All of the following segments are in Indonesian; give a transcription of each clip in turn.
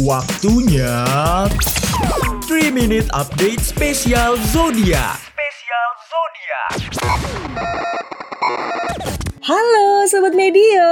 Waktunya 3 Minute Update Spesial Zodiak. Halo Sobat Medio,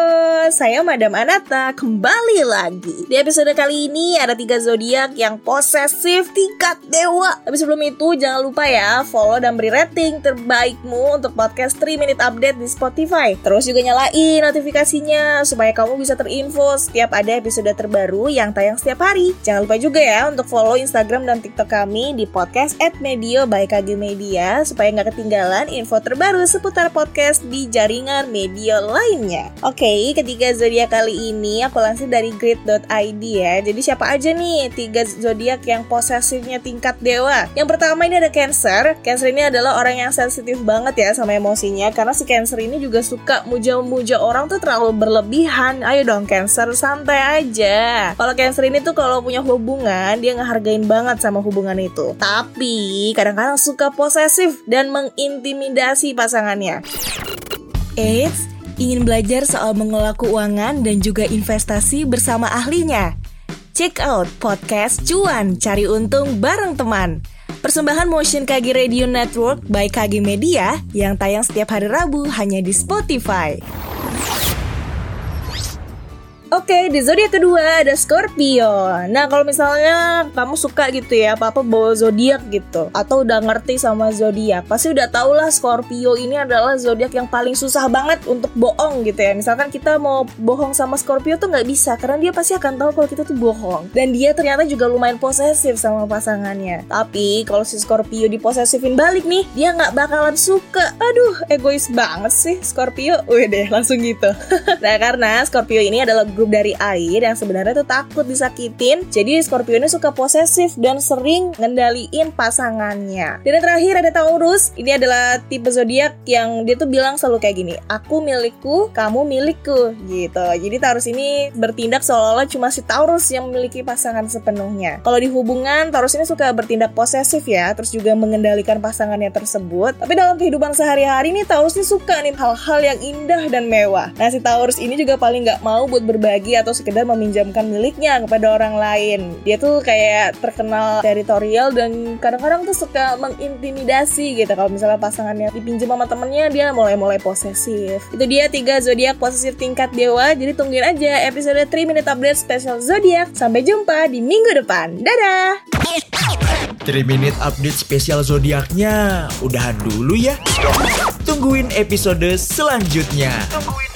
saya Madam Anata kembali lagi. Di episode kali ini ada tiga zodiak yang posesif tingkat dewa. Tapi sebelum itu jangan lupa ya follow dan beri rating terbaikmu untuk podcast 3 Minute Update di Spotify. Terus juga nyalain notifikasinya supaya kamu bisa terinfo setiap ada episode terbaru yang tayang setiap hari. Jangan lupa juga ya untuk follow Instagram dan TikTok kami di podcast at Medio by KG Media Supaya nggak ketinggalan info terbaru seputar podcast di jaringan media media lainnya. Oke, ketiga zodiak kali ini aku lansir dari grid.id ya. Jadi siapa aja nih tiga zodiak yang posesifnya tingkat dewa? Yang pertama ini ada Cancer. Cancer ini adalah orang yang sensitif banget ya sama emosinya karena si Cancer ini juga suka muja-muja orang tuh terlalu berlebihan. Ayo dong Cancer, santai aja. Kalau Cancer ini tuh kalau punya hubungan dia ngehargain banget sama hubungan itu. Tapi kadang-kadang suka posesif dan mengintimidasi pasangannya. Eits, ingin belajar soal mengelola keuangan dan juga investasi bersama ahlinya? Check out podcast Cuan Cari Untung bareng teman. Persembahan Motion KG Radio Network by KG Media yang tayang setiap hari Rabu hanya di Spotify. Oke, di zodiak kedua ada Scorpio. Nah, kalau misalnya kamu suka gitu ya, apa-apa bawa zodiak gitu, atau udah ngerti sama zodiak, pasti udah tau lah Scorpio ini adalah zodiak yang paling susah banget untuk bohong gitu ya. Misalkan kita mau bohong sama Scorpio tuh nggak bisa, karena dia pasti akan tahu kalau kita tuh bohong. Dan dia ternyata juga lumayan posesif sama pasangannya. Tapi kalau si Scorpio diposesifin balik nih, dia nggak bakalan suka. Aduh, egois banget sih Scorpio. Wih deh, langsung gitu. nah, karena Scorpio ini adalah grup dari air yang sebenarnya tuh takut disakitin. Jadi Scorpio ini suka posesif dan sering ngendaliin pasangannya. Dan yang terakhir ada Taurus. Ini adalah tipe zodiak yang dia tuh bilang selalu kayak gini, aku milikku, kamu milikku gitu. Jadi Taurus ini bertindak seolah-olah cuma si Taurus yang memiliki pasangan sepenuhnya. Kalau di hubungan, Taurus ini suka bertindak posesif ya, terus juga mengendalikan pasangannya tersebut. Tapi dalam kehidupan sehari-hari nih Taurus ini suka nih hal-hal yang indah dan mewah. Nah si Taurus ini juga paling nggak mau buat berbagi berbagi atau sekedar meminjamkan miliknya kepada orang lain. Dia tuh kayak terkenal teritorial dan kadang-kadang tuh suka mengintimidasi gitu. Kalau misalnya pasangannya dipinjam sama temennya, dia mulai-mulai posesif. Itu dia tiga zodiak posesif tingkat dewa. Jadi tungguin aja episode 3 Minute Update Special Zodiak. Sampai jumpa di minggu depan. Dadah! 3 Minute Update Spesial Zodiaknya udahan dulu ya. Tungguin episode selanjutnya. Tungguin episode selanjutnya.